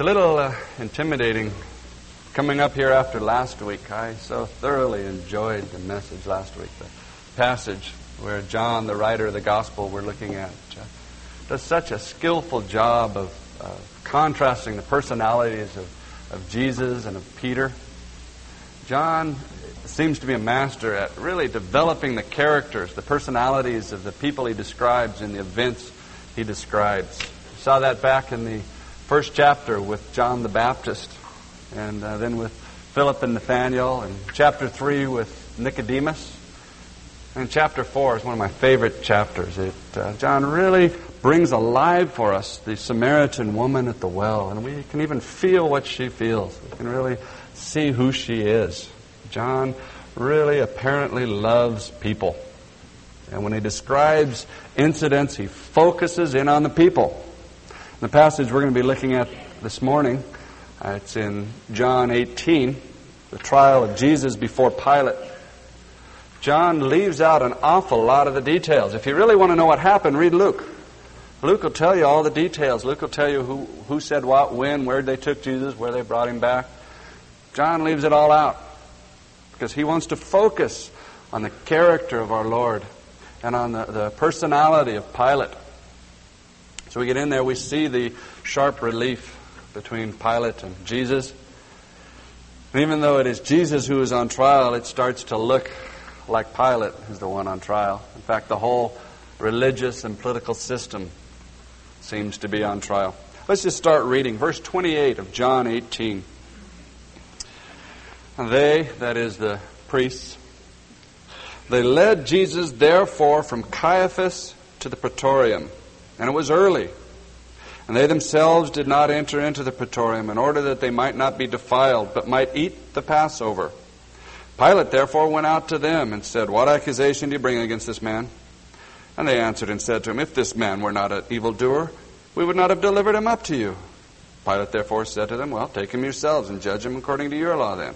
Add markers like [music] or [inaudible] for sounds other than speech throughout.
It's a little uh, intimidating coming up here after last week. I so thoroughly enjoyed the message last week. The passage where John, the writer of the gospel we're looking at, uh, does such a skillful job of uh, contrasting the personalities of, of Jesus and of Peter. John seems to be a master at really developing the characters, the personalities of the people he describes in the events he describes. We saw that back in the first chapter with John the Baptist, and uh, then with Philip and Nathaniel, and chapter 3 with Nicodemus. And chapter 4 is one of my favorite chapters. It, uh, John really brings alive for us the Samaritan woman at the well, and we can even feel what she feels. We can really see who she is. John really apparently loves people. And when he describes incidents, he focuses in on the people. The passage we're going to be looking at this morning, uh, it's in John 18, the trial of Jesus before Pilate. John leaves out an awful lot of the details. If you really want to know what happened, read Luke. Luke will tell you all the details. Luke will tell you who, who said what, when, where they took Jesus, where they brought him back. John leaves it all out because he wants to focus on the character of our Lord and on the, the personality of Pilate. So we get in there, we see the sharp relief between Pilate and Jesus. And even though it is Jesus who is on trial, it starts to look like Pilate is the one on trial. In fact, the whole religious and political system seems to be on trial. Let's just start reading. Verse 28 of John 18. And they, that is the priests, they led Jesus therefore from Caiaphas to the praetorium and it was early. And they themselves did not enter into the praetorium in order that they might not be defiled, but might eat the Passover. Pilate therefore went out to them and said, What accusation do you bring against this man? And they answered and said to him, If this man were not an evildoer, we would not have delivered him up to you. Pilate therefore said to them, Well, take him yourselves and judge him according to your law then.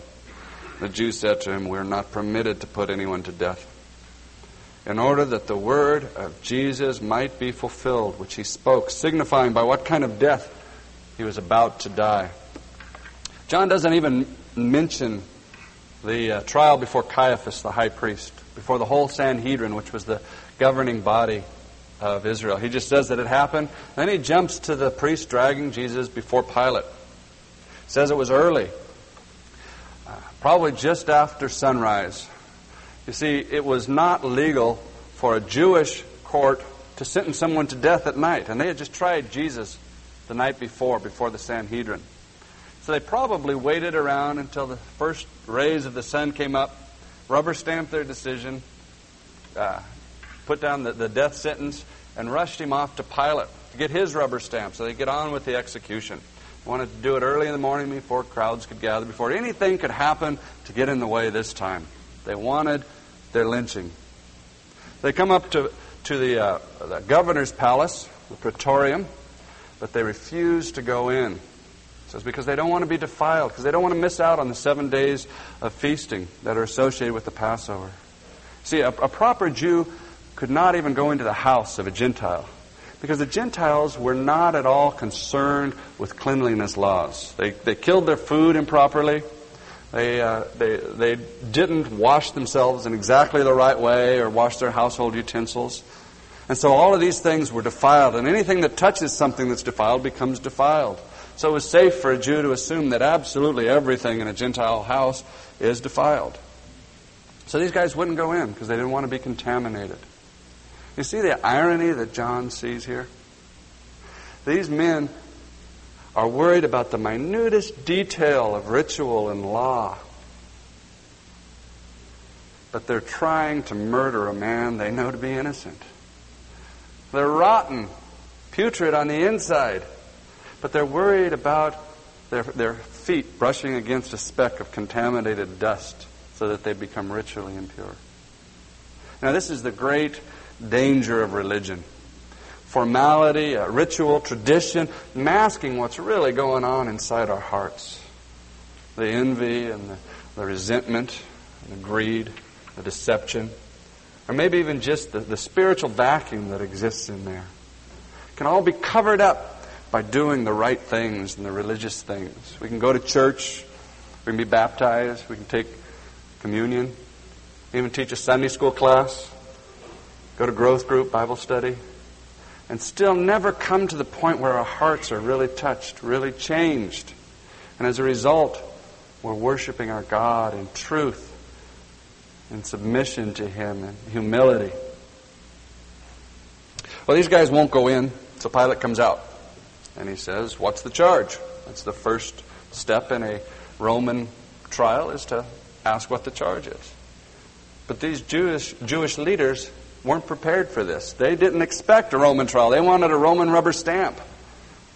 The Jews said to him, We are not permitted to put anyone to death in order that the word of Jesus might be fulfilled, which he spoke, signifying by what kind of death he was about to die. John doesn't even mention the uh, trial before Caiaphas, the high priest, before the whole Sanhedrin, which was the governing body of Israel. He just says that it happened. Then he jumps to the priest dragging Jesus before Pilate. Says it was early, uh, probably just after sunrise. You see, it was not legal for a Jewish court to sentence someone to death at night. And they had just tried Jesus the night before, before the Sanhedrin. So they probably waited around until the first rays of the sun came up, rubber stamped their decision, uh, put down the, the death sentence, and rushed him off to Pilate to get his rubber stamp so they get on with the execution. Wanted to do it early in the morning before crowds could gather, before anything could happen to get in the way this time. They wanted their lynching. They come up to, to the, uh, the governor's palace, the praetorium, but they refuse to go in. It says because they don't want to be defiled, because they don't want to miss out on the seven days of feasting that are associated with the Passover. See, a, a proper Jew could not even go into the house of a Gentile because the Gentiles were not at all concerned with cleanliness laws. They, they killed their food improperly. They, uh, they, they didn't wash themselves in exactly the right way or wash their household utensils. And so all of these things were defiled, and anything that touches something that's defiled becomes defiled. So it was safe for a Jew to assume that absolutely everything in a Gentile house is defiled. So these guys wouldn't go in because they didn't want to be contaminated. You see the irony that John sees here? These men are worried about the minutest detail of ritual and law. But they're trying to murder a man they know to be innocent. They're rotten, putrid on the inside, but they're worried about their, their feet brushing against a speck of contaminated dust so that they become ritually impure. Now, this is the great danger of religion formality, a ritual, tradition, masking what's really going on inside our hearts. The envy and the, the resentment, and the greed, the deception, or maybe even just the, the spiritual vacuum that exists in there. It can all be covered up by doing the right things and the religious things. We can go to church, we can be baptized, we can take communion, even teach a Sunday school class, go to growth group, Bible study, and still never come to the point where our hearts are really touched, really changed. And as a result, we're worshiping our God in truth, in submission to Him, in humility. Well, these guys won't go in, so Pilate comes out. And he says, What's the charge? That's the first step in a Roman trial, is to ask what the charge is. But these Jewish, Jewish leaders weren't prepared for this. They didn't expect a Roman trial. They wanted a Roman rubber stamp.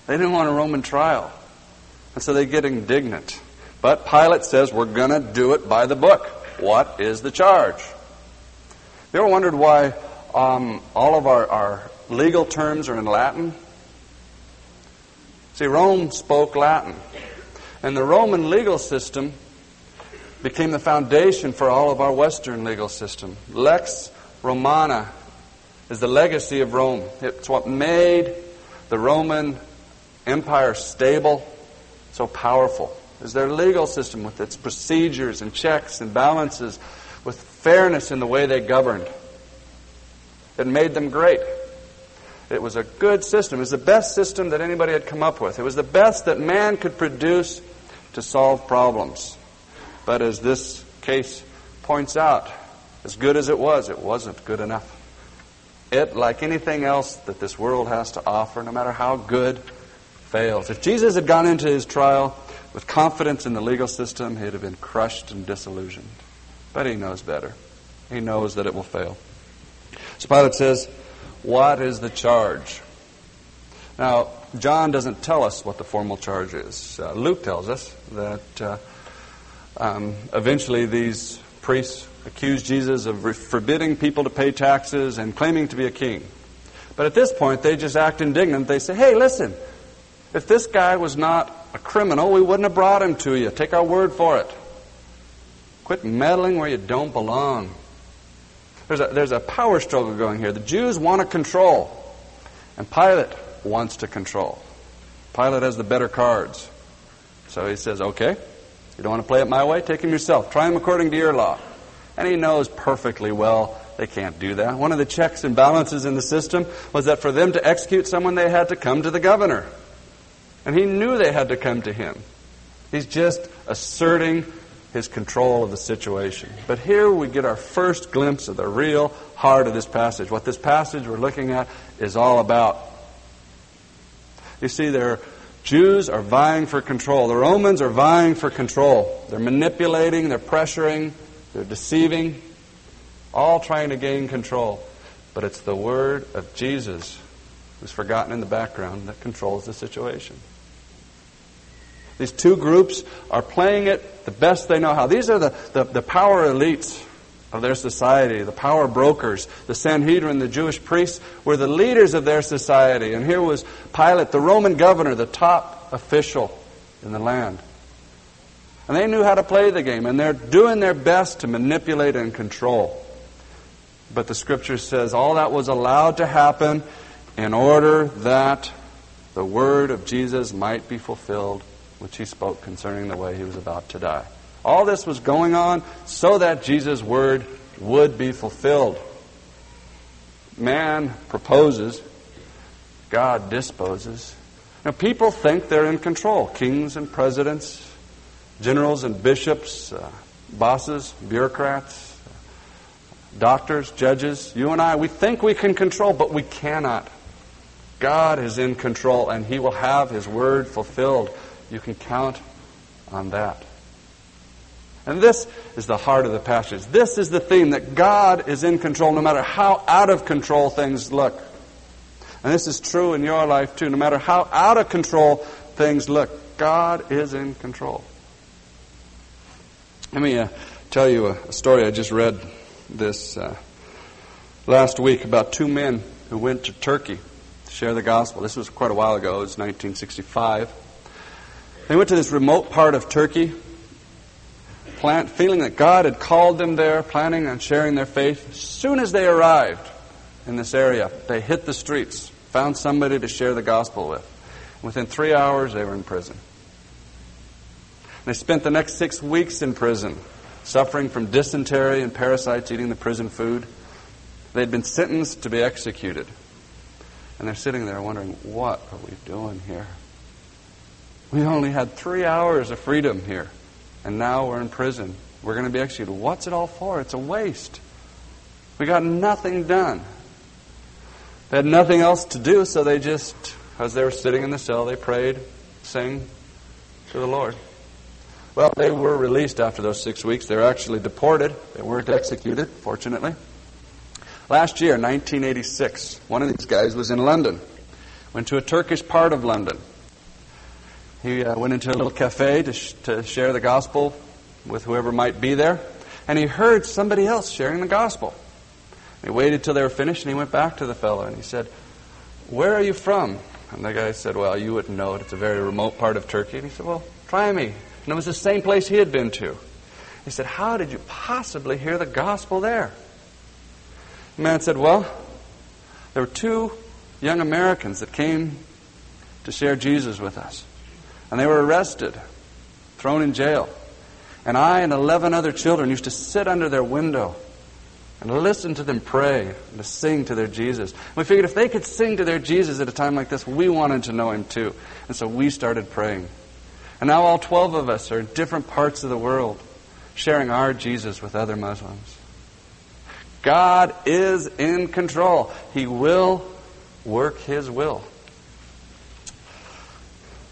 They didn't want a Roman trial. And so they get indignant. But Pilate says, We're going to do it by the book. What is the charge? You ever wondered why um, all of our, our legal terms are in Latin? See, Rome spoke Latin. And the Roman legal system became the foundation for all of our Western legal system. Lex Romana is the legacy of Rome. It's what made the Roman Empire stable, so powerful. Is their legal system with its procedures and checks and balances, with fairness in the way they governed. It made them great. It was a good system. It was the best system that anybody had come up with. It was the best that man could produce to solve problems. But as this case points out, as good as it was, it wasn't good enough. It, like anything else that this world has to offer, no matter how good, fails. If Jesus had gone into his trial with confidence in the legal system, he'd have been crushed and disillusioned. But he knows better. He knows that it will fail. So Pilate says, What is the charge? Now, John doesn't tell us what the formal charge is. Uh, Luke tells us that uh, um, eventually these priests accused Jesus of forbidding people to pay taxes and claiming to be a king. But at this point, they just act indignant. They say, hey, listen, if this guy was not a criminal, we wouldn't have brought him to you. Take our word for it. Quit meddling where you don't belong. There's a, there's a power struggle going here. The Jews want to control, and Pilate wants to control. Pilate has the better cards. So he says, okay, you don't want to play it my way? Take him yourself. Try him according to your law. And he knows perfectly well they can't do that. One of the checks and balances in the system was that for them to execute someone, they had to come to the governor. And he knew they had to come to him. He's just asserting his control of the situation. But here we get our first glimpse of the real heart of this passage. What this passage we're looking at is all about. You see, there Jews are vying for control. The Romans are vying for control. They're manipulating, they're pressuring, they're deceiving, all trying to gain control. But it's the word of Jesus, who's forgotten in the background, that controls the situation. These two groups are playing it the best they know how. These are the, the, the power elites of their society, the power brokers, the Sanhedrin, the Jewish priests were the leaders of their society. And here was Pilate, the Roman governor, the top official in the land. And they knew how to play the game, and they're doing their best to manipulate and control. But the scripture says all that was allowed to happen in order that the word of Jesus might be fulfilled, which he spoke concerning the way he was about to die. All this was going on so that Jesus' word would be fulfilled. Man proposes, God disposes. Now, people think they're in control. Kings and presidents, generals and bishops, uh, bosses, bureaucrats, doctors, judges, you and I, we think we can control, but we cannot. God is in control, and He will have His word fulfilled. You can count on that. And this is the heart of the passage. This is the theme that God is in control no matter how out of control things look. And this is true in your life too. No matter how out of control things look, God is in control. Let me uh, tell you a, a, story I just read this uh, last week about two men who went to Turkey to share the gospel. This was quite a while ago, it was 1965. They went to this remote part of Turkey, plant, feeling that God had called them there, planning on sharing their faith. As soon as they arrived in this area, they hit the streets, found somebody to share the gospel with. Within three hours, they were in prison. They spent the next six weeks in prison, suffering from dysentery and parasites eating the prison food. They'd been sentenced to be executed. And they're sitting there wondering, what are we doing here? We only had three hours of freedom here, and now we're in prison. We're going to be executed. What's it all for? It's a waste. We got nothing done. They had nothing else to do, so they just, as they were sitting in the cell, they prayed, sang to the Lord. Well, they were released after those six weeks. They were actually deported. They weren't executed, fortunately. Last year, 1986, one of these guys was in London. Went to a Turkish part of London. He uh, went into a little cafe to, sh- to share the gospel with whoever might be there, and he heard somebody else sharing the gospel. He waited till they were finished, and he went back to the fellow and he said, "Where are you from?" And the guy said, "Well, you wouldn't know it. It's a very remote part of Turkey." And he said, "Well, try me." And it was the same place he had been to. He said, "How did you possibly hear the gospel there?" The man said, "Well, there were two young Americans that came to share Jesus with us, and they were arrested, thrown in jail." And I and 11 other children used to sit under their window and listen to them pray and to sing to their Jesus. We figured if they could sing to their Jesus at a time like this, we wanted to know him too. And so we started praying. And now all 12 of us are in different parts of the world sharing our Jesus with other Muslims. God is in control. He will work his will.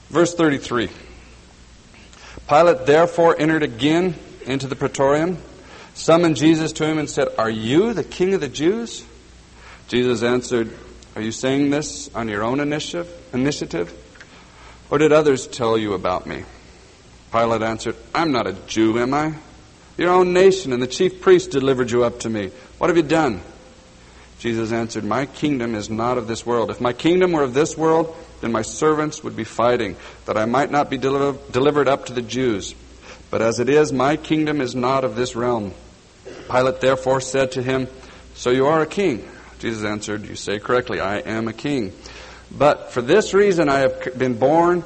Verse 33. Pilate therefore entered again into the praetorium, summoned Jesus to him, and said, Are you the king of the Jews? Jesus answered, Are you saying this on your own initiative? Or did others tell you about me? Pilate answered, I'm not a Jew, am I? Your own nation and the chief priests delivered you up to me. What have you done? Jesus answered, My kingdom is not of this world. If my kingdom were of this world, then my servants would be fighting, that I might not be deliver- delivered up to the Jews. But as it is, my kingdom is not of this realm. Pilate therefore said to him, So you are a king? Jesus answered, You say correctly, I am a king. But for this reason I have been born,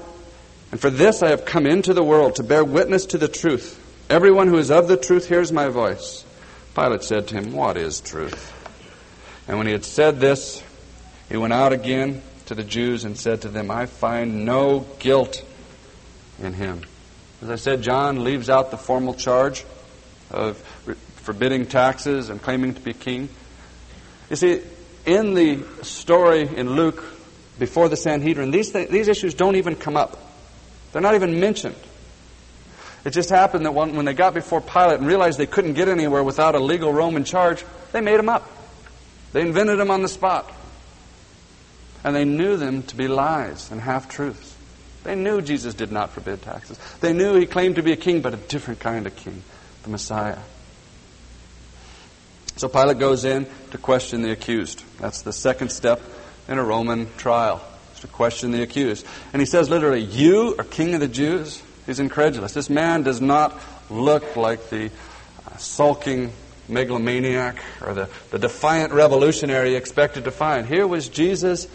and for this I have come into the world, to bear witness to the truth. Everyone who is of the truth hears my voice. Pilate said to him, What is truth? And when he had said this, he went out again to the Jews and said to them, I find no guilt in him. As I said, John leaves out the formal charge of forbidding taxes and claiming to be king. You see, in the story in Luke before the Sanhedrin, these, th- these issues don't even come up. They're not even mentioned. It just happened that when, when they got before Pilate and realized they couldn't get anywhere without a legal Roman charge, they made them up. They invented them on the spot. And they knew them to be lies and half truths. They knew Jesus did not forbid taxes. They knew he claimed to be a king, but a different kind of king, the Messiah. So Pilate goes in to question the accused. That's the second step in a Roman trial, to question the accused. And he says literally, You are king of the Jews? He's incredulous. This man does not look like the uh, sulking megalomaniac or the, the defiant revolutionary expected to find. Here was Jesus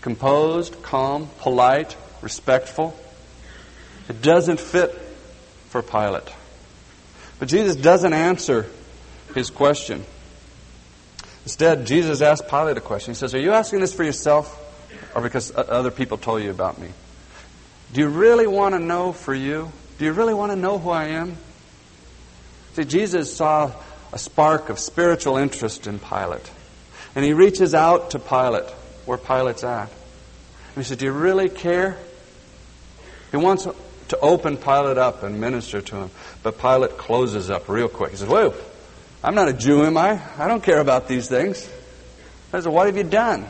composed, calm, polite, respectful. It doesn't fit for Pilate. But Jesus doesn't answer his question. Instead, Jesus asked Pilate a question. He says, Are you asking this for yourself or because other people told you about me? Do you really want to know for you? Do you really want to know who I am? See, Jesus saw a spark of spiritual interest in Pilate. And he reaches out to Pilate, where Pilate's at. And he says, Do you really care? He wants to open Pilate up and minister to him. But Pilate closes up real quick. He says, Whoa, I'm not a Jew, am I? I don't care about these things. I said, What have you done?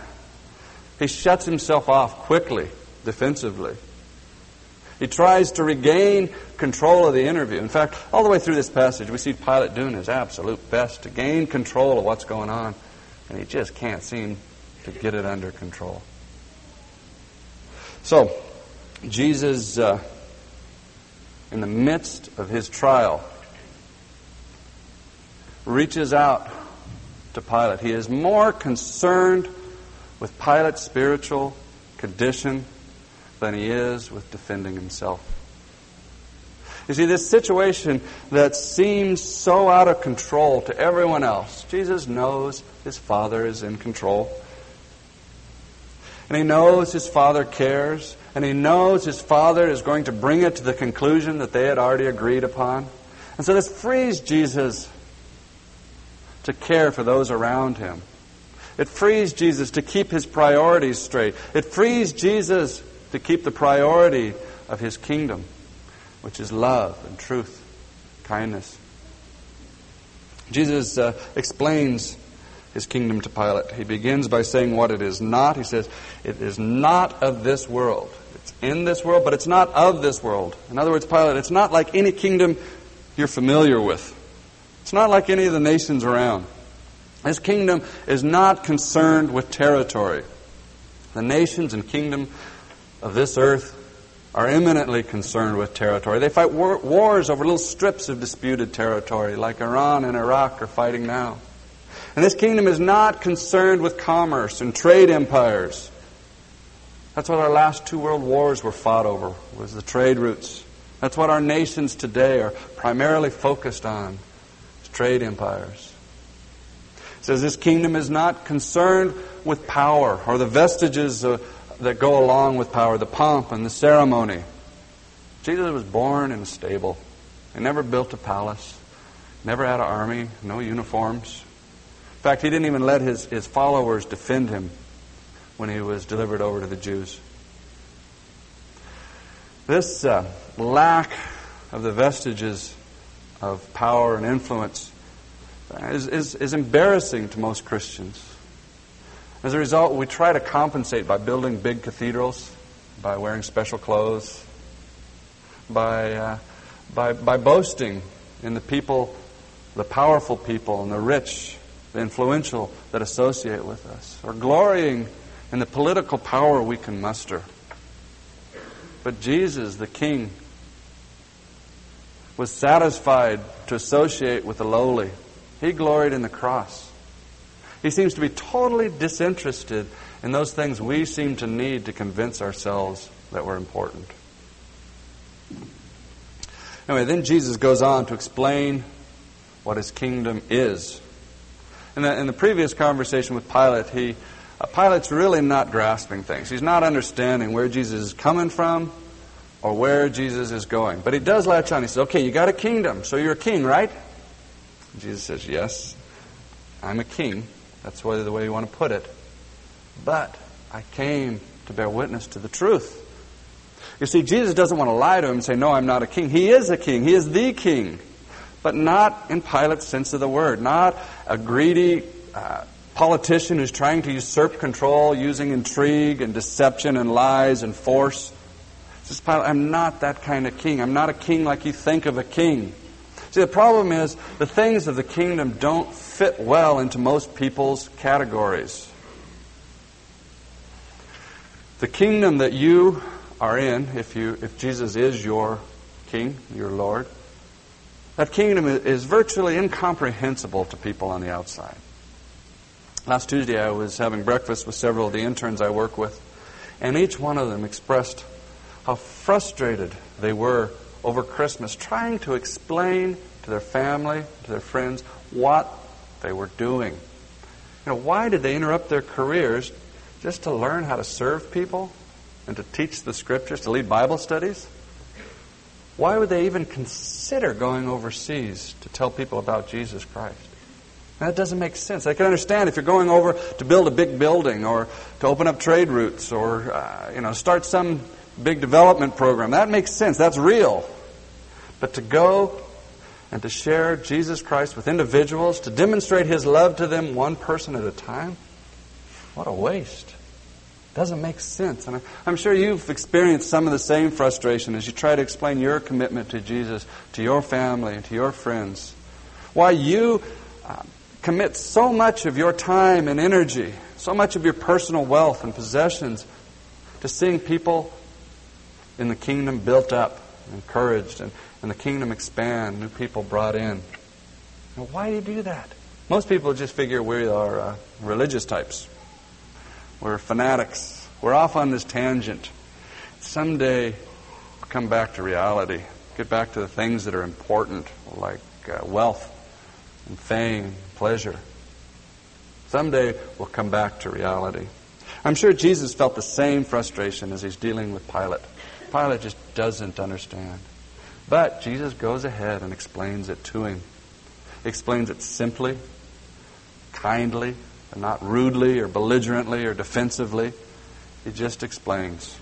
He shuts himself off quickly, defensively. He tries to regain control of the interview. In fact, all the way through this passage, we see Pilate doing his absolute best to gain control of what's going on, and he just can't seem to get it under control. So, Jesus, uh, in the midst of his trial, reaches out to Pilate. He is more concerned with Pilate's spiritual condition than he is with defending himself. You see, this situation that seems so out of control to everyone else, Jesus knows his Father is in control. And he knows his Father cares. And he knows his Father is going to bring it to the conclusion that they had already agreed upon. And so this frees Jesus to care for those around him. It frees Jesus to keep his priorities straight. It frees Jesus to keep the priority of his kingdom which is love and truth, kindness. Jesus uh, explains his kingdom to Pilate. He begins by saying what it is not. He says, It is not of this world. It's in this world, but it's not of this world. In other words, Pilate, it's not like any kingdom you're familiar with. It's not like any of the nations around. His kingdom is not concerned with territory. The nations and kingdom of this earth are eminently concerned with territory. They fight war- wars over little strips of disputed territory, like Iran and Iraq are fighting now. And this kingdom is not concerned with commerce and trade empires. That's what our last two world wars were fought over, was the trade routes. That's what our nations today are primarily focused on, trade empires. It says this kingdom is not concerned with power or the vestiges of that go along with power, the pomp and the ceremony. Jesus was born in a stable. He never built a palace, never had an army, no uniforms. In fact, he didn't even let his, his followers defend him when he was delivered over to the Jews. This uh, lack of the vestiges of power and influence is, is, is embarrassing to most Christians. As a result, we try to compensate by building big cathedrals, by wearing special clothes, by, uh, by, by boasting in the people, the powerful people, and the rich, the influential that associate with us, or glorying in the political power we can muster. But Jesus, the King, was satisfied to associate with the lowly. He gloried in the cross. He seems to be totally disinterested in those things we seem to need to convince ourselves that we're important. Anyway, then Jesus goes on to explain what his kingdom is. In the, in the previous conversation with Pilate, he, uh, Pilate's really not grasping things. He's not understanding where Jesus is coming from or where Jesus is going. But he does latch on. He says, Okay, you got a kingdom, so you're a king, right? Jesus says, Yes, I'm a king. That's the way you want to put it. But I came to bear witness to the truth. You see, Jesus doesn't want to lie to him and say, No, I'm not a king. He is a king. He is the king. But not in Pilate's sense of the word. Not a greedy uh, politician who's trying to usurp control using intrigue and deception and lies and force. Says Pilate, I'm not that kind of king. I'm not a king like you think of a king. See, the problem is the things of the kingdom don't fit well into most people's categories. The kingdom that you are in, if, you, if Jesus is your king, your Lord, that kingdom is virtually incomprehensible to people on the outside. Last Tuesday, I was having breakfast with several of the interns I work with, and each one of them expressed how frustrated they were over Christmas trying to explain to their family, to their friends, what they were doing. You know, why did they interrupt their careers just to learn how to serve people and to teach the scriptures, to lead Bible studies? Why would they even consider going overseas to tell people about Jesus Christ? That doesn't make sense. I can understand if you're going over to build a big building or to open up trade routes or uh, you know start some big development program. That makes sense. That's real. But to go and to share Jesus Christ with individuals, to demonstrate His love to them one person at a time? What a waste. Doesn't make sense. And I'm sure you've experienced some of the same frustration as you try to explain your commitment to Jesus to your family and to your friends. Why you uh, commit so much of your time and energy, so much of your personal wealth and possessions to seeing people in the kingdom built up, encouraged, and, and the kingdom expand, new people brought in. Now, why do you do that? Most people just figure we are uh, religious types. We're fanatics. We're off on this tangent. someday we'll come back to reality, get back to the things that are important, like uh, wealth and fame, pleasure. Someday we'll come back to reality. I'm sure Jesus felt the same frustration as he's dealing with Pilate. Pilate just doesn't understand. But Jesus goes ahead and explains it to him. He explains it simply, kindly, and not rudely or belligerently or defensively. He just explains.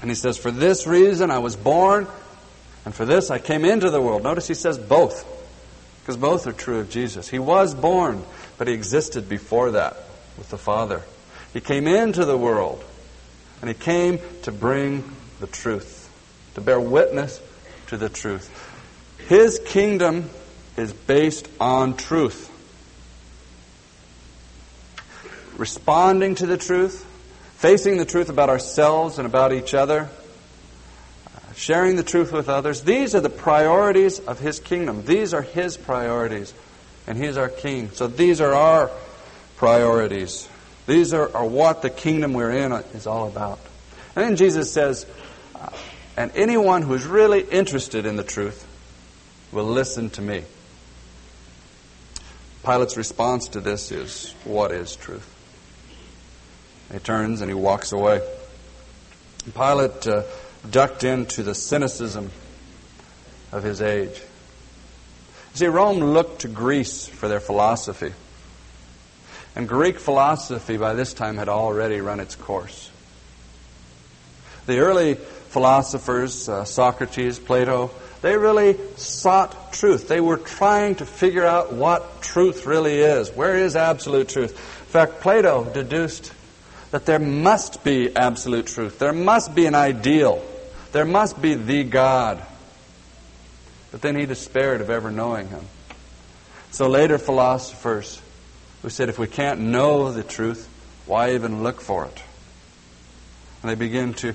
And he says, For this reason I was born, and for this I came into the world. Notice he says both, because both are true of Jesus. He was born, but he existed before that with the Father. He came into the world, and he came to bring the truth, to bear witness to the truth. His kingdom is based on truth. Responding to the truth, facing the truth about ourselves and about each other, sharing the truth with others. These are the priorities of His kingdom. These are His priorities, and He's our King. So these are our priorities. These are, are what the kingdom we're in is all about. And then Jesus says, and anyone who's really interested in the truth will listen to me. Pilate's response to this is, What is truth? He turns and he walks away. Pilate uh, ducked into the cynicism of his age. You see, Rome looked to Greece for their philosophy. And Greek philosophy by this time had already run its course. The early philosophers, uh, Socrates, Plato, they really sought truth. They were trying to figure out what truth really is. Where is absolute truth? In fact, Plato deduced that there must be absolute truth. There must be an ideal. There must be the God. But then he despaired of ever knowing him. So later philosophers who said if we can't know the truth, why even look for it? And they begin to,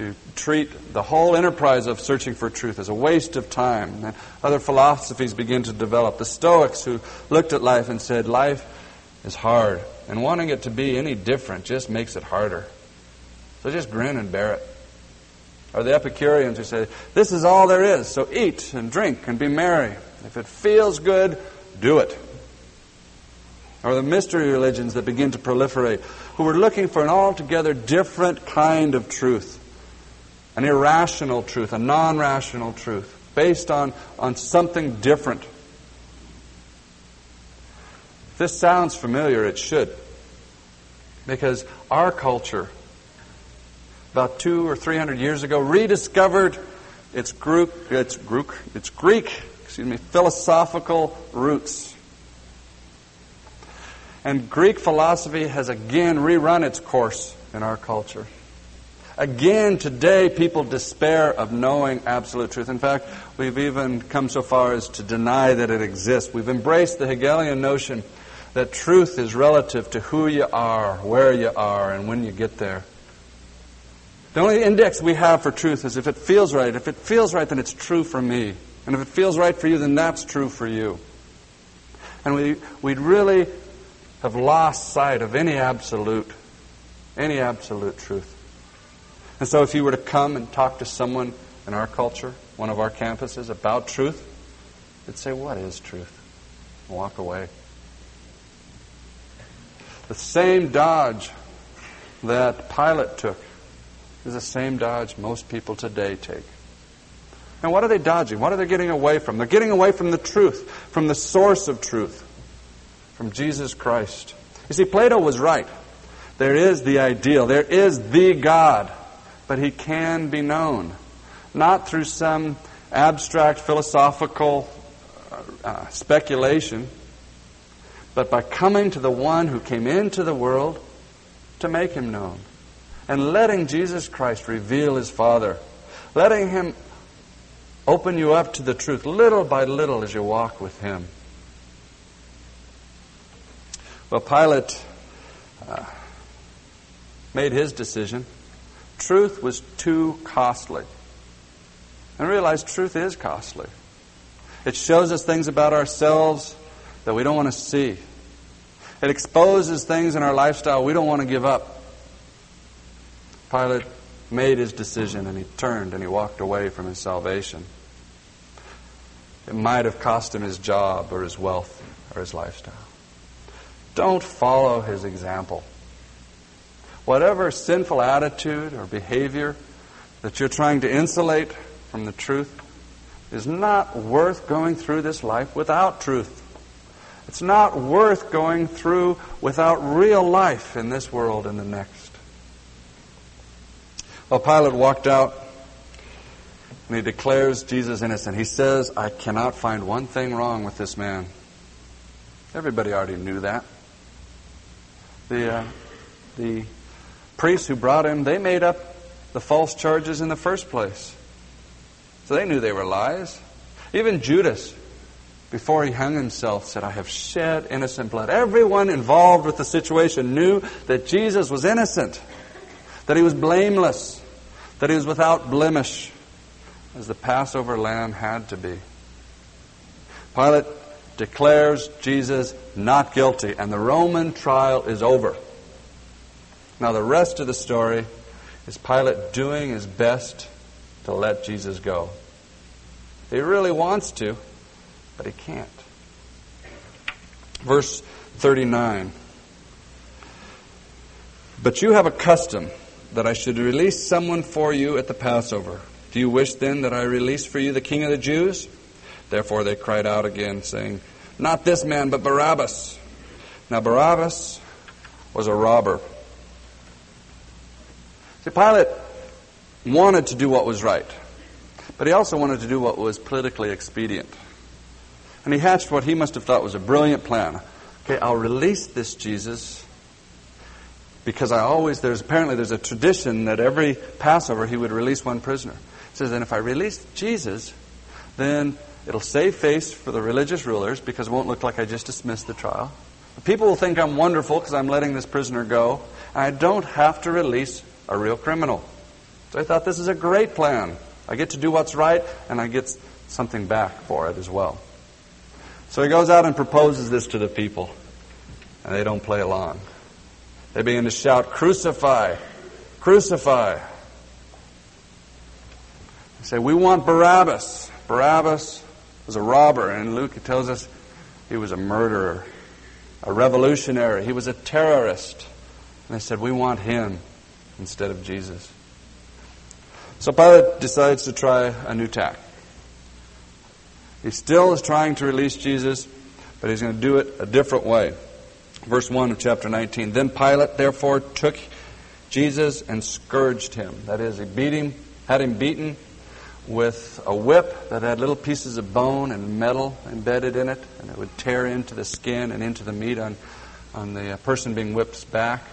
to treat the whole enterprise of searching for truth as a waste of time. And other philosophies begin to develop. The Stoics who looked at life and said, life is hard. And wanting it to be any different just makes it harder. So just grin and bear it. Or the Epicureans who say, This is all there is, so eat and drink and be merry. If it feels good, do it. Or the mystery religions that begin to proliferate, who are looking for an altogether different kind of truth an irrational truth, a non rational truth, based on, on something different this sounds familiar, it should. Because our culture, about two or three hundred years ago, rediscovered its, Greek, its, Greek, its Greek excuse me, philosophical roots. And Greek philosophy has again rerun its course in our culture. Again, today, people despair of knowing absolute truth. In fact, we've even come so far as to deny that it exists. We've embraced the Hegelian notion that truth is relative to who you are, where you are, and when you get there. The only index we have for truth is if it feels right. If it feels right, then it's true for me. And if it feels right for you, then that's true for you. And we, we'd really have lost sight of any absolute, any absolute truth. And so if you were to come and talk to someone in our culture, one of our campuses, about truth, they'd say, What is truth? And walk away. The same dodge that Pilate took is the same dodge most people today take. And what are they dodging? What are they getting away from? They're getting away from the truth, from the source of truth, from Jesus Christ. You see, Plato was right. There is the ideal, there is the God, but he can be known. Not through some abstract philosophical uh, speculation, but by coming to the one who came into the world to make him known. And letting Jesus Christ reveal his Father. Letting him open you up to the truth little by little as you walk with him. Well, Pilate uh, made his decision. Truth was too costly. And realized truth is costly. It shows us things about ourselves that we don't want to see. It exposes things in our lifestyle we don't want to give up. Pilate made his decision and he turned and he walked away from his salvation. It might have cost him his job or his wealth or his lifestyle. Don't follow his example. Whatever sinful attitude or behavior that you're trying to insulate from the truth is not worth going through this life without truth. It's not worth going through without real life in this world and the next. Well, Pilate walked out and he declares Jesus innocent. He says, I cannot find one thing wrong with this man. Everybody already knew that. The, uh, the priests who brought him, they made up the false charges in the first place. So they knew they were lies. Even Judas, before he hung himself, said, I have shed innocent blood. Everyone involved with the situation knew that Jesus was innocent, that he was blameless, that he was without blemish, as the Passover lamb had to be. Pilate declares Jesus not guilty, and the Roman trial is over. Now, the rest of the story is Pilate doing his best to let Jesus go. He really wants to, but he can't. Verse 39 But you have a custom that I should release someone for you at the Passover. Do you wish then that I release for you the king of the Jews? Therefore they cried out again, saying, Not this man, but Barabbas. Now Barabbas was a robber. See, Pilate wanted to do what was right, but he also wanted to do what was politically expedient. And he hatched what he must have thought was a brilliant plan. Okay, I'll release this Jesus because I always, there's apparently there's a tradition that every Passover he would release one prisoner. He says, and if I release Jesus, then it'll save face for the religious rulers because it won't look like I just dismissed the trial. People will think I'm wonderful because I'm letting this prisoner go. I don't have to release a real criminal. So I thought this is a great plan. I get to do what's right, and I get something back for it as well. So he goes out and proposes this to the people, and they don't play along. They begin to shout, Crucify! Crucify! They say, We want Barabbas. Barabbas was a robber, and Luke tells us he was a murderer, a revolutionary, he was a terrorist. And they said, We want him instead of Jesus. So Pilate decides to try a new tack. He still is trying to release Jesus, but he's going to do it a different way. Verse 1 of chapter 19. Then Pilate therefore took Jesus and scourged him. That is, he beat him, had him beaten with a whip that had little pieces of bone and metal embedded in it, and it would tear into the skin and into the meat on, on the person being whipped's back.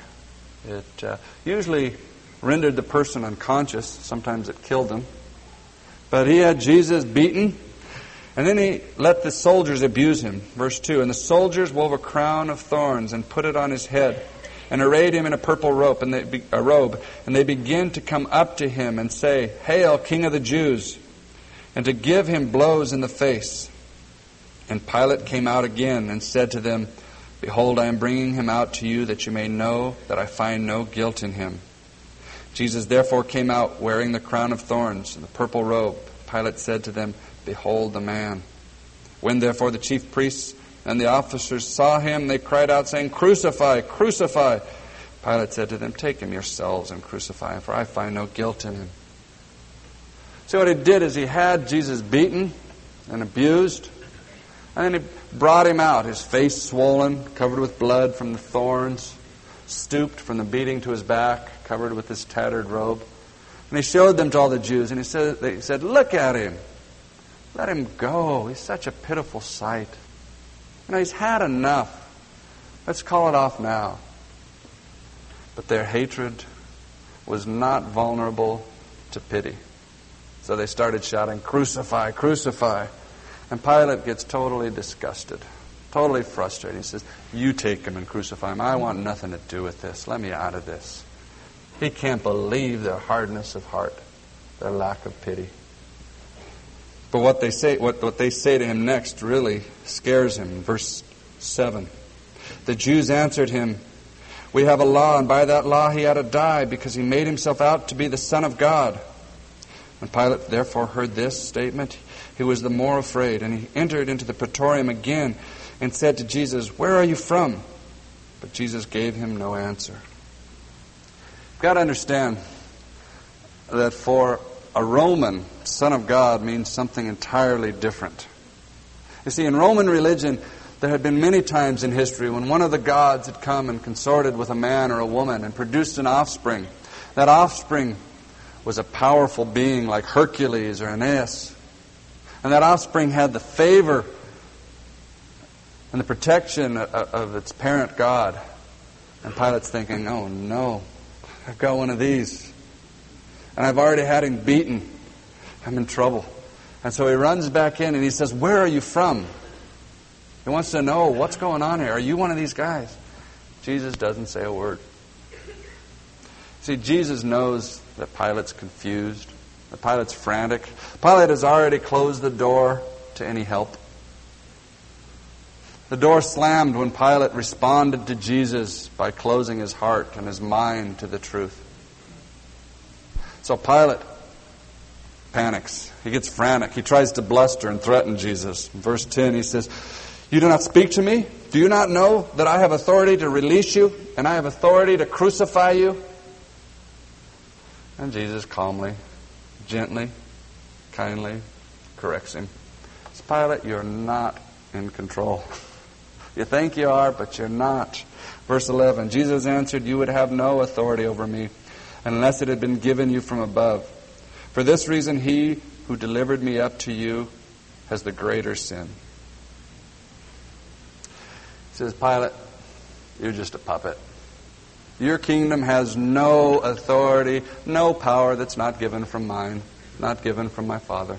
It uh, usually rendered the person unconscious. Sometimes it killed them. But he had Jesus beaten, and then he let the soldiers abuse him. Verse 2 And the soldiers wove a crown of thorns and put it on his head, and arrayed him in a purple robe, and they, a robe, and they begin to come up to him and say, Hail, King of the Jews! And to give him blows in the face. And Pilate came out again and said to them, Behold, I am bringing him out to you that you may know that I find no guilt in him. Jesus therefore came out wearing the crown of thorns and the purple robe. Pilate said to them, Behold the man. When therefore the chief priests and the officers saw him, they cried out, saying, Crucify, crucify. Pilate said to them, Take him yourselves and crucify him, for I find no guilt in him. See what he did is he had Jesus beaten and abused, and then he brought him out, his face swollen, covered with blood from the thorns, stooped from the beating to his back, covered with his tattered robe. And he showed them to all the Jews, and he said, they said, Look at him. Let him go. He's such a pitiful sight. You know, he's had enough. Let's call it off now. But their hatred was not vulnerable to pity. So they started shouting, Crucify, crucify. And Pilate gets totally disgusted, totally frustrated. He says, You take him and crucify him. I want nothing to do with this. Let me out of this. He can't believe their hardness of heart, their lack of pity. But what they say, what, what they say to him next really scares him. Verse 7. The Jews answered him, We have a law, and by that law he had to die because he made himself out to be the Son of God. When Pilate therefore heard this statement, he was the more afraid, and he entered into the praetorium again and said to Jesus, Where are you from? But Jesus gave him no answer. You've got to understand that for a Roman, Son of God means something entirely different. You see, in Roman religion, there had been many times in history when one of the gods had come and consorted with a man or a woman and produced an offspring. That offspring was a powerful being like Hercules or Aeneas. And that offspring had the favor and the protection of its parent God. And Pilate's thinking, oh no, I've got one of these. And I've already had him beaten. I'm in trouble. And so he runs back in and he says, Where are you from? He wants to know what's going on here. Are you one of these guys? Jesus doesn't say a word. See, Jesus knows that Pilate's confused, that Pilate's frantic. Pilate has already closed the door to any help. The door slammed when Pilate responded to Jesus by closing his heart and his mind to the truth. So Pilate panics. He gets frantic. He tries to bluster and threaten Jesus. In verse 10, he says, You do not speak to me? Do you not know that I have authority to release you and I have authority to crucify you? And Jesus calmly, gently, kindly corrects him. Says, Pilate, you're not in control. [laughs] You think you are, but you're not. Verse 11 Jesus answered, You would have no authority over me unless it had been given you from above. For this reason, he who delivered me up to you has the greater sin. He says, Pilate, you're just a puppet. Your kingdom has no authority, no power that's not given from mine, not given from my Father.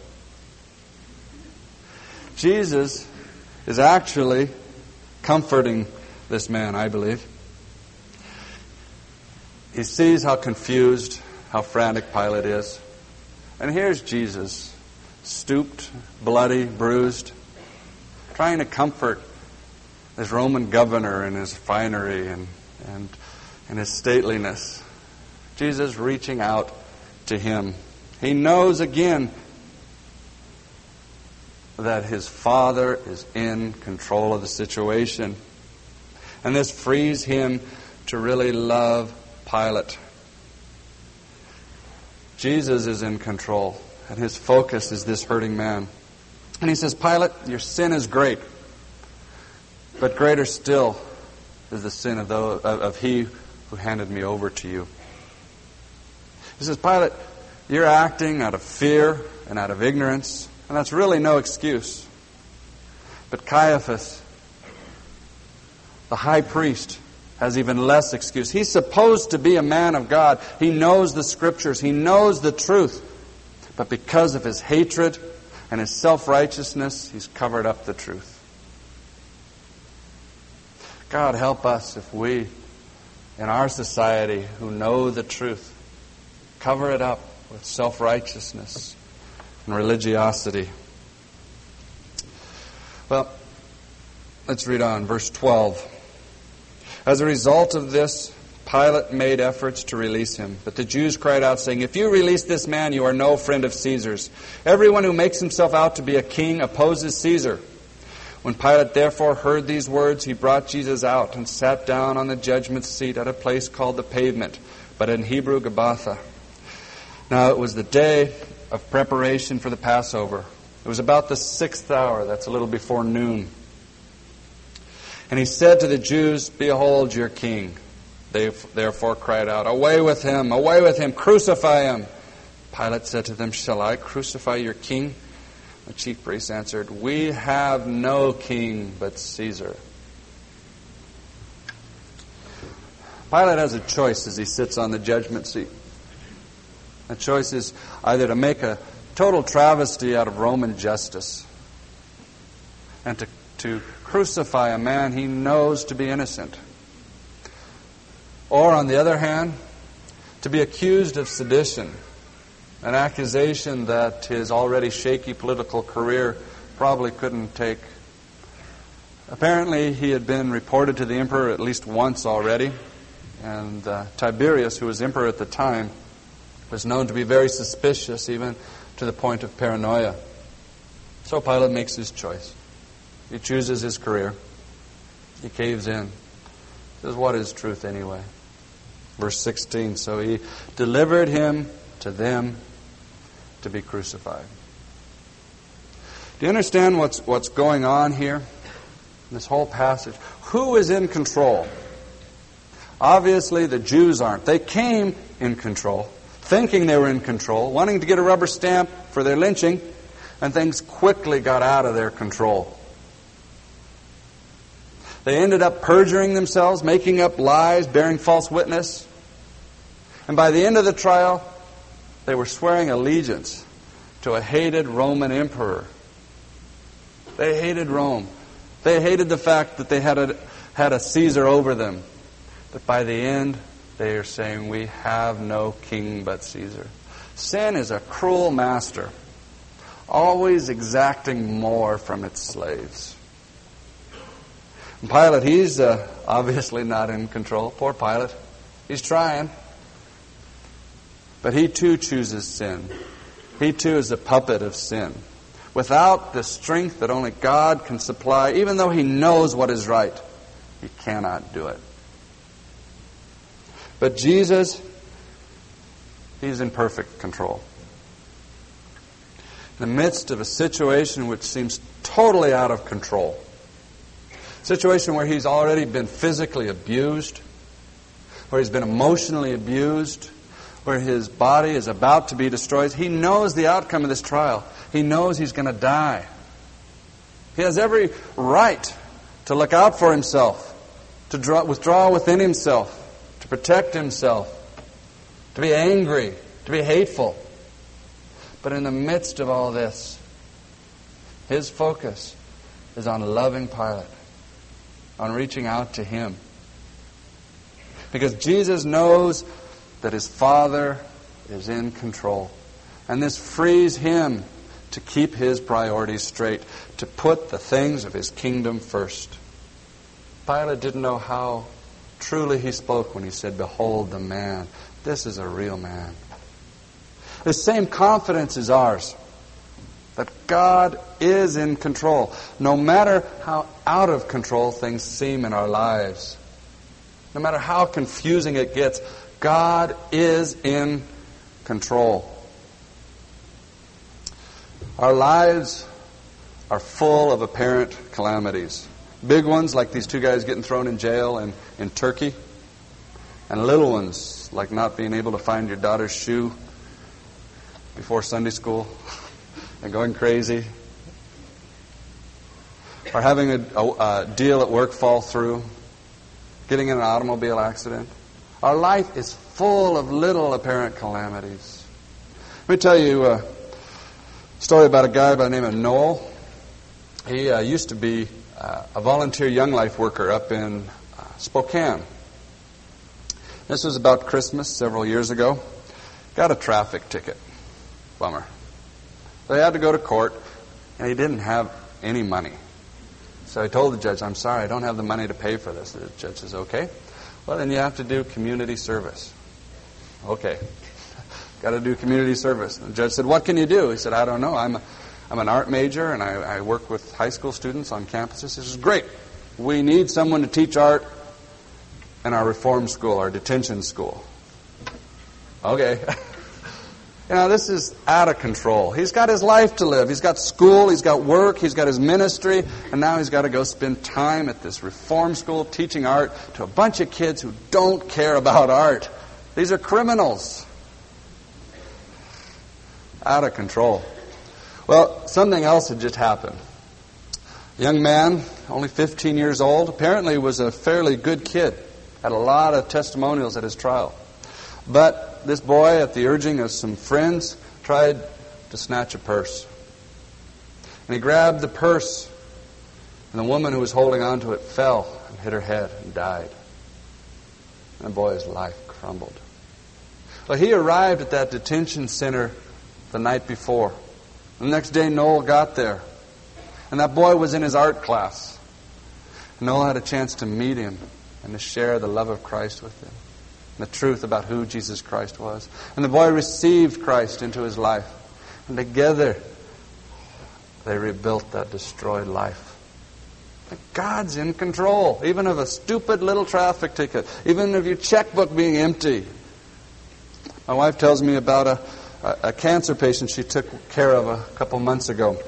Jesus is actually comforting this man, I believe. He sees how confused, how frantic Pilate is. And here's Jesus, stooped, bloody, bruised, trying to comfort this Roman governor in his finery and, and, and his stateliness. Jesus reaching out to him. He knows again that his father is in control of the situation. And this frees him to really love Pilate. Jesus is in control, and his focus is this hurting man. And he says, Pilate, your sin is great, but greater still is the sin of, those, of he who handed me over to you. He says, Pilate, you're acting out of fear and out of ignorance, and that's really no excuse. But Caiaphas, the high priest, has even less excuse. He's supposed to be a man of God. He knows the scriptures, he knows the truth. But because of his hatred and his self righteousness, he's covered up the truth. God, help us if we, in our society who know the truth, cover it up with self righteousness and religiosity. Well, let's read on. Verse 12. As a result of this, Pilate made efforts to release him. But the Jews cried out, saying, If you release this man, you are no friend of Caesar's. Everyone who makes himself out to be a king opposes Caesar. When Pilate therefore heard these words, he brought Jesus out and sat down on the judgment seat at a place called the pavement, but in Hebrew, Gabbatha. Now it was the day of preparation for the Passover. It was about the sixth hour, that's a little before noon. And he said to the Jews, Behold your king. They therefore cried out, Away with him! Away with him! Crucify him! Pilate said to them, Shall I crucify your king? The chief priests answered, We have no king but Caesar. Pilate has a choice as he sits on the judgment seat. The choice is either to make a total travesty out of Roman justice and to, to crucify a man he knows to be innocent. Or, on the other hand, to be accused of sedition, an accusation that his already shaky political career probably couldn't take. Apparently, he had been reported to the emperor at least once already, And uh, Tiberius, who was emperor at the time, was known to be very suspicious, even to the point of paranoia. So Pilate makes his choice. He chooses his career. He caves in. Says, What is truth anyway? Verse 16 So he delivered him to them to be crucified. Do you understand what's, what's going on here? This whole passage. Who is in control? Obviously, the Jews aren't. They came in control, thinking they were in control, wanting to get a rubber stamp for their lynching, and things quickly got out of their control. They ended up perjuring themselves, making up lies, bearing false witness. And by the end of the trial, they were swearing allegiance to a hated Roman emperor. They hated Rome. They hated the fact that they had a, had a Caesar over them. But by the end, they are saying, We have no king but Caesar. Sin is a cruel master, always exacting more from its slaves. And Pilate, he's uh, obviously not in control. Poor Pilate. He's trying. But he too chooses sin. He too is a puppet of sin. Without the strength that only God can supply, even though he knows what is right, he cannot do it. But Jesus, he's in perfect control. In the midst of a situation which seems totally out of control, situation where he's already been physically abused, where he's been emotionally abused, where his body is about to be destroyed. He knows the outcome of this trial. He knows he's going to die. He has every right to look out for himself, to draw, withdraw within himself, to protect himself, to be angry, to be hateful. But in the midst of all this, his focus is on loving Pilate, on reaching out to him. Because Jesus knows that his Father is in control. And this frees him to keep his priorities straight, to put the things of his kingdom first. Pilate didn't know how truly he spoke when he said, Behold the man. This is a real man. The same confidence is ours that God is in control, no matter how out of control things seem in our lives. No matter how confusing it gets, God is in control. Our lives are full of apparent calamities. Big ones, like these two guys getting thrown in jail in, in Turkey, and little ones, like not being able to find your daughter's shoe before Sunday school [laughs] and going crazy, or having a, a, a deal at work fall through, getting in an automobile accident. Our life is full of little apparent calamities. Let me tell you a story about a guy by the name of Noel. He uh, used to be uh, a volunteer Young Life worker up in uh, Spokane. This was about Christmas several years ago. Got a traffic ticket. Bummer. They had to go to court, and he didn't have any money. So I told the judge, I'm sorry, I don't have the money to pay for this. The judge says, okay. Well, then you have to do community service. Okay. [laughs] Got to do community service. The judge said, What can you do? He said, I don't know. I'm, a, I'm an art major and I, I work with high school students on campuses. He says, Great. We need someone to teach art in our reform school, our detention school. Okay. [laughs] You know, this is out of control. He's got his life to live. He's got school, he's got work, he's got his ministry, and now he's got to go spend time at this reform school teaching art to a bunch of kids who don't care about art. These are criminals. Out of control. Well, something else had just happened. A young man, only 15 years old, apparently was a fairly good kid. Had a lot of testimonials at his trial. But this boy, at the urging of some friends, tried to snatch a purse. And he grabbed the purse, and the woman who was holding onto it fell and hit her head and died. And the boy's life crumbled. Well, he arrived at that detention center the night before. The next day, Noel got there. And that boy was in his art class. Noel had a chance to meet him and to share the love of Christ with him. The truth about who Jesus Christ was. And the boy received Christ into his life. And together, they rebuilt that destroyed life. God's in control, even of a stupid little traffic ticket, even of your checkbook being empty. My wife tells me about a, a, a cancer patient she took care of a couple months ago.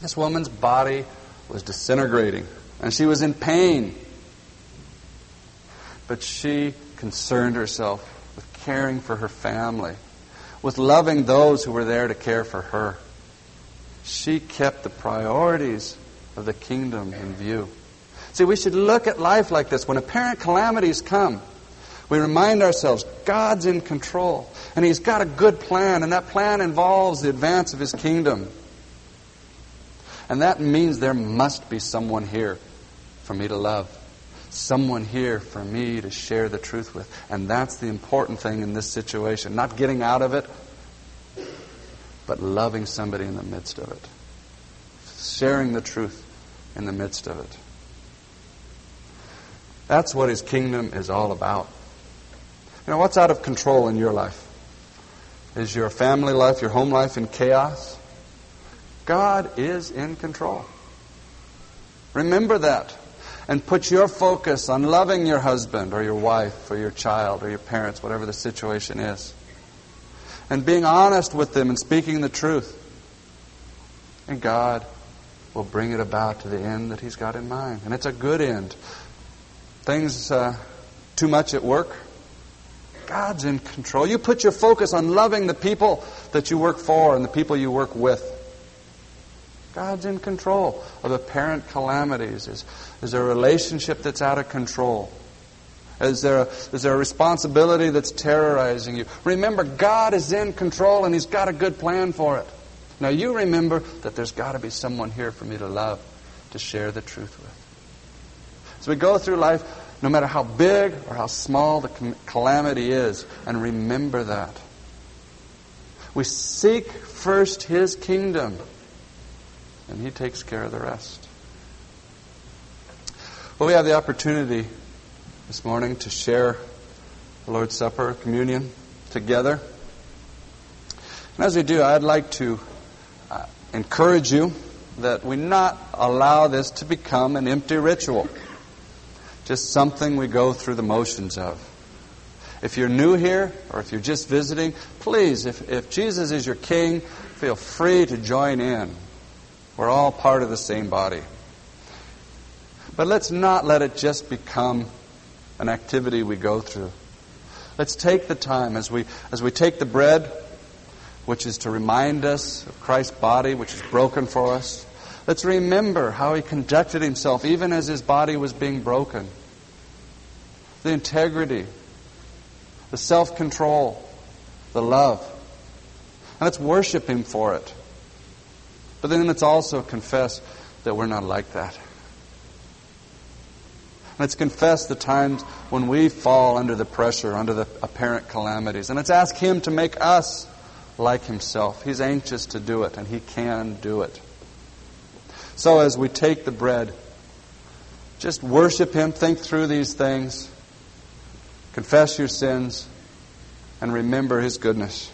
This woman's body was disintegrating, and she was in pain. But she concerned herself with caring for her family, with loving those who were there to care for her. She kept the priorities of the kingdom in view. See, we should look at life like this. When apparent calamities come, we remind ourselves God's in control, and He's got a good plan, and that plan involves the advance of His kingdom. And that means there must be someone here for me to love, someone here for me to share the truth with. And that's the important thing in this situation. Not getting out of it, but loving somebody in the midst of it, sharing the truth in the midst of it. That's what His kingdom is all about. You know, what's out of control in your life? Is your family life, your home life in chaos? God is in control. Remember that. And put your focus on loving your husband or your wife or your child or your parents, whatever the situation is. And being honest with them and speaking the truth. And God will bring it about to the end that He's got in mind. And it's a good end. Things uh, too much at work, God's in control. You put your focus on loving the people that you work for and the people you work with. God's in control of apparent calamities. Is, is there a relationship that's out of control? Is there, a, is there a responsibility that's terrorizing you? Remember, God is in control and He's got a good plan for it. Now, you remember that there's got to be someone here for me to love, to share the truth with. As we go through life, no matter how big or how small the calamity is, and remember that. We seek first His kingdom and He takes care of the rest. Well, we have the opportunity this morning to share the Lord's Supper, communion together. And as we do, I'd like to uh, encourage you that we not allow this to become an empty ritual, just something we go through the motions of. If you're new here or if you're just visiting, please, if, if Jesus is your King, feel free to join in. We're all part of the same body. But let's not let it just become an activity we go through. Let's take the time as we, as we take the bread, which is to remind us of Christ's body, which is broken for us. Let's remember how he conducted himself even as his body was being broken. The integrity, the self control, the love. And let's worship him for it. But then let's also confess that we're not like that. Let's confess the times when we fall under the pressure, under the apparent calamities. And let's ask Him to make us like Himself. He's anxious to do it, and He can do it. So as we take the bread, just worship Him, think through these things, confess your sins, and remember His goodness.